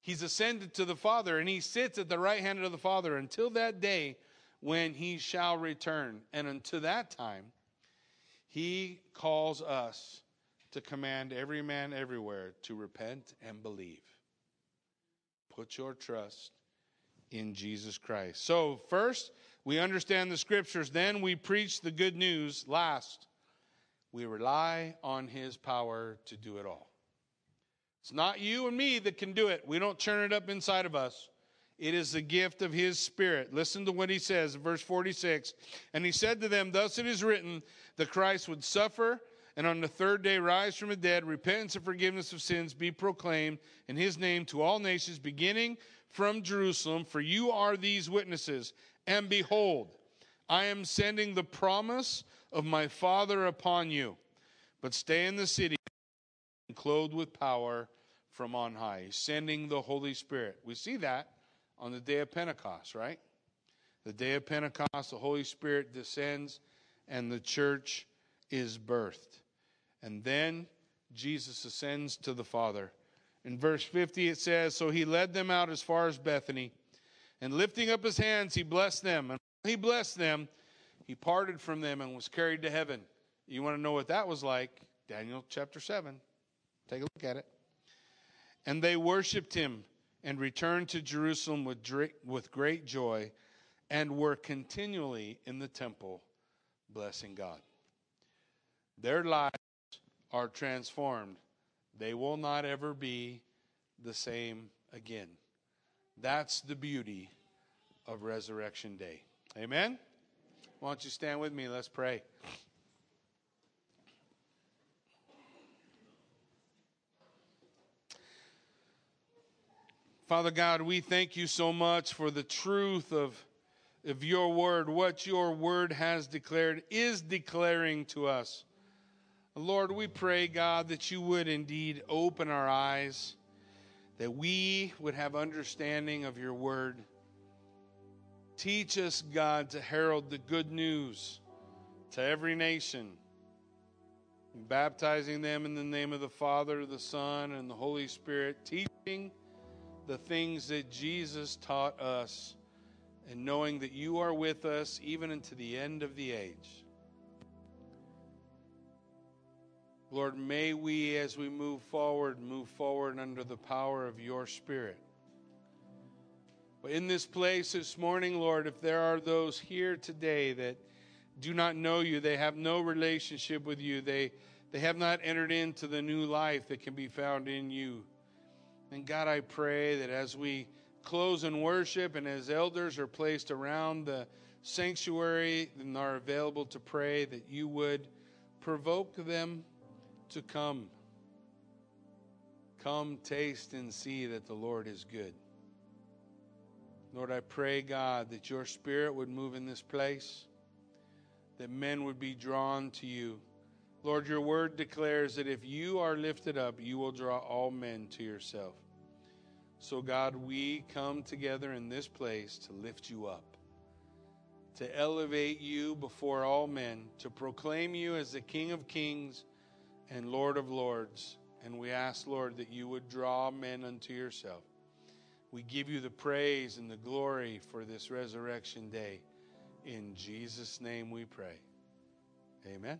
He's ascended to the Father, and He sits at the right hand of the Father until that day when He shall return. And until that time, he calls us to command every man everywhere to repent and believe. Put your trust in Jesus Christ. So, first, we understand the scriptures, then we preach the good news. Last, we rely on his power to do it all. It's not you and me that can do it. We don't churn it up inside of us. It is the gift of his spirit. Listen to what he says, verse 46. And he said to them, Thus it is written, the Christ would suffer and on the third day rise from the dead, repentance and forgiveness of sins be proclaimed in his name to all nations, beginning from Jerusalem. For you are these witnesses. And behold, I am sending the promise of my Father upon you. But stay in the city, clothed with power from on high, sending the Holy Spirit. We see that on the day of Pentecost, right? The day of Pentecost, the Holy Spirit descends and the church is birthed. And then Jesus ascends to the Father. In verse 50, it says, So he led them out as far as Bethany, and lifting up his hands, he blessed them. And he blessed them, he parted from them and was carried to heaven. You want to know what that was like? Daniel chapter 7. Take a look at it. And they worshiped him and returned to Jerusalem with, with great joy and were continually in the temple blessing God. Their lives are transformed. They will not ever be the same again. That's the beauty of Resurrection Day. Amen? Why don't you stand with me? Let's pray. Father God, we thank you so much for the truth of, of your word, what your word has declared, is declaring to us. Lord, we pray, God, that you would indeed open our eyes, that we would have understanding of your word. Teach us, God, to herald the good news to every nation, baptizing them in the name of the Father, the Son, and the Holy Spirit, teaching the things that Jesus taught us, and knowing that you are with us even unto the end of the age. Lord, may we, as we move forward, move forward under the power of your Spirit. In this place this morning, Lord, if there are those here today that do not know you, they have no relationship with you, they, they have not entered into the new life that can be found in you. And God, I pray that as we close in worship and as elders are placed around the sanctuary and are available to pray, that you would provoke them to come. Come, taste, and see that the Lord is good. Lord, I pray, God, that your spirit would move in this place, that men would be drawn to you. Lord, your word declares that if you are lifted up, you will draw all men to yourself. So, God, we come together in this place to lift you up, to elevate you before all men, to proclaim you as the King of kings and Lord of Lords. And we ask, Lord, that you would draw men unto yourself. We give you the praise and the glory for this resurrection day. In Jesus' name we pray. Amen.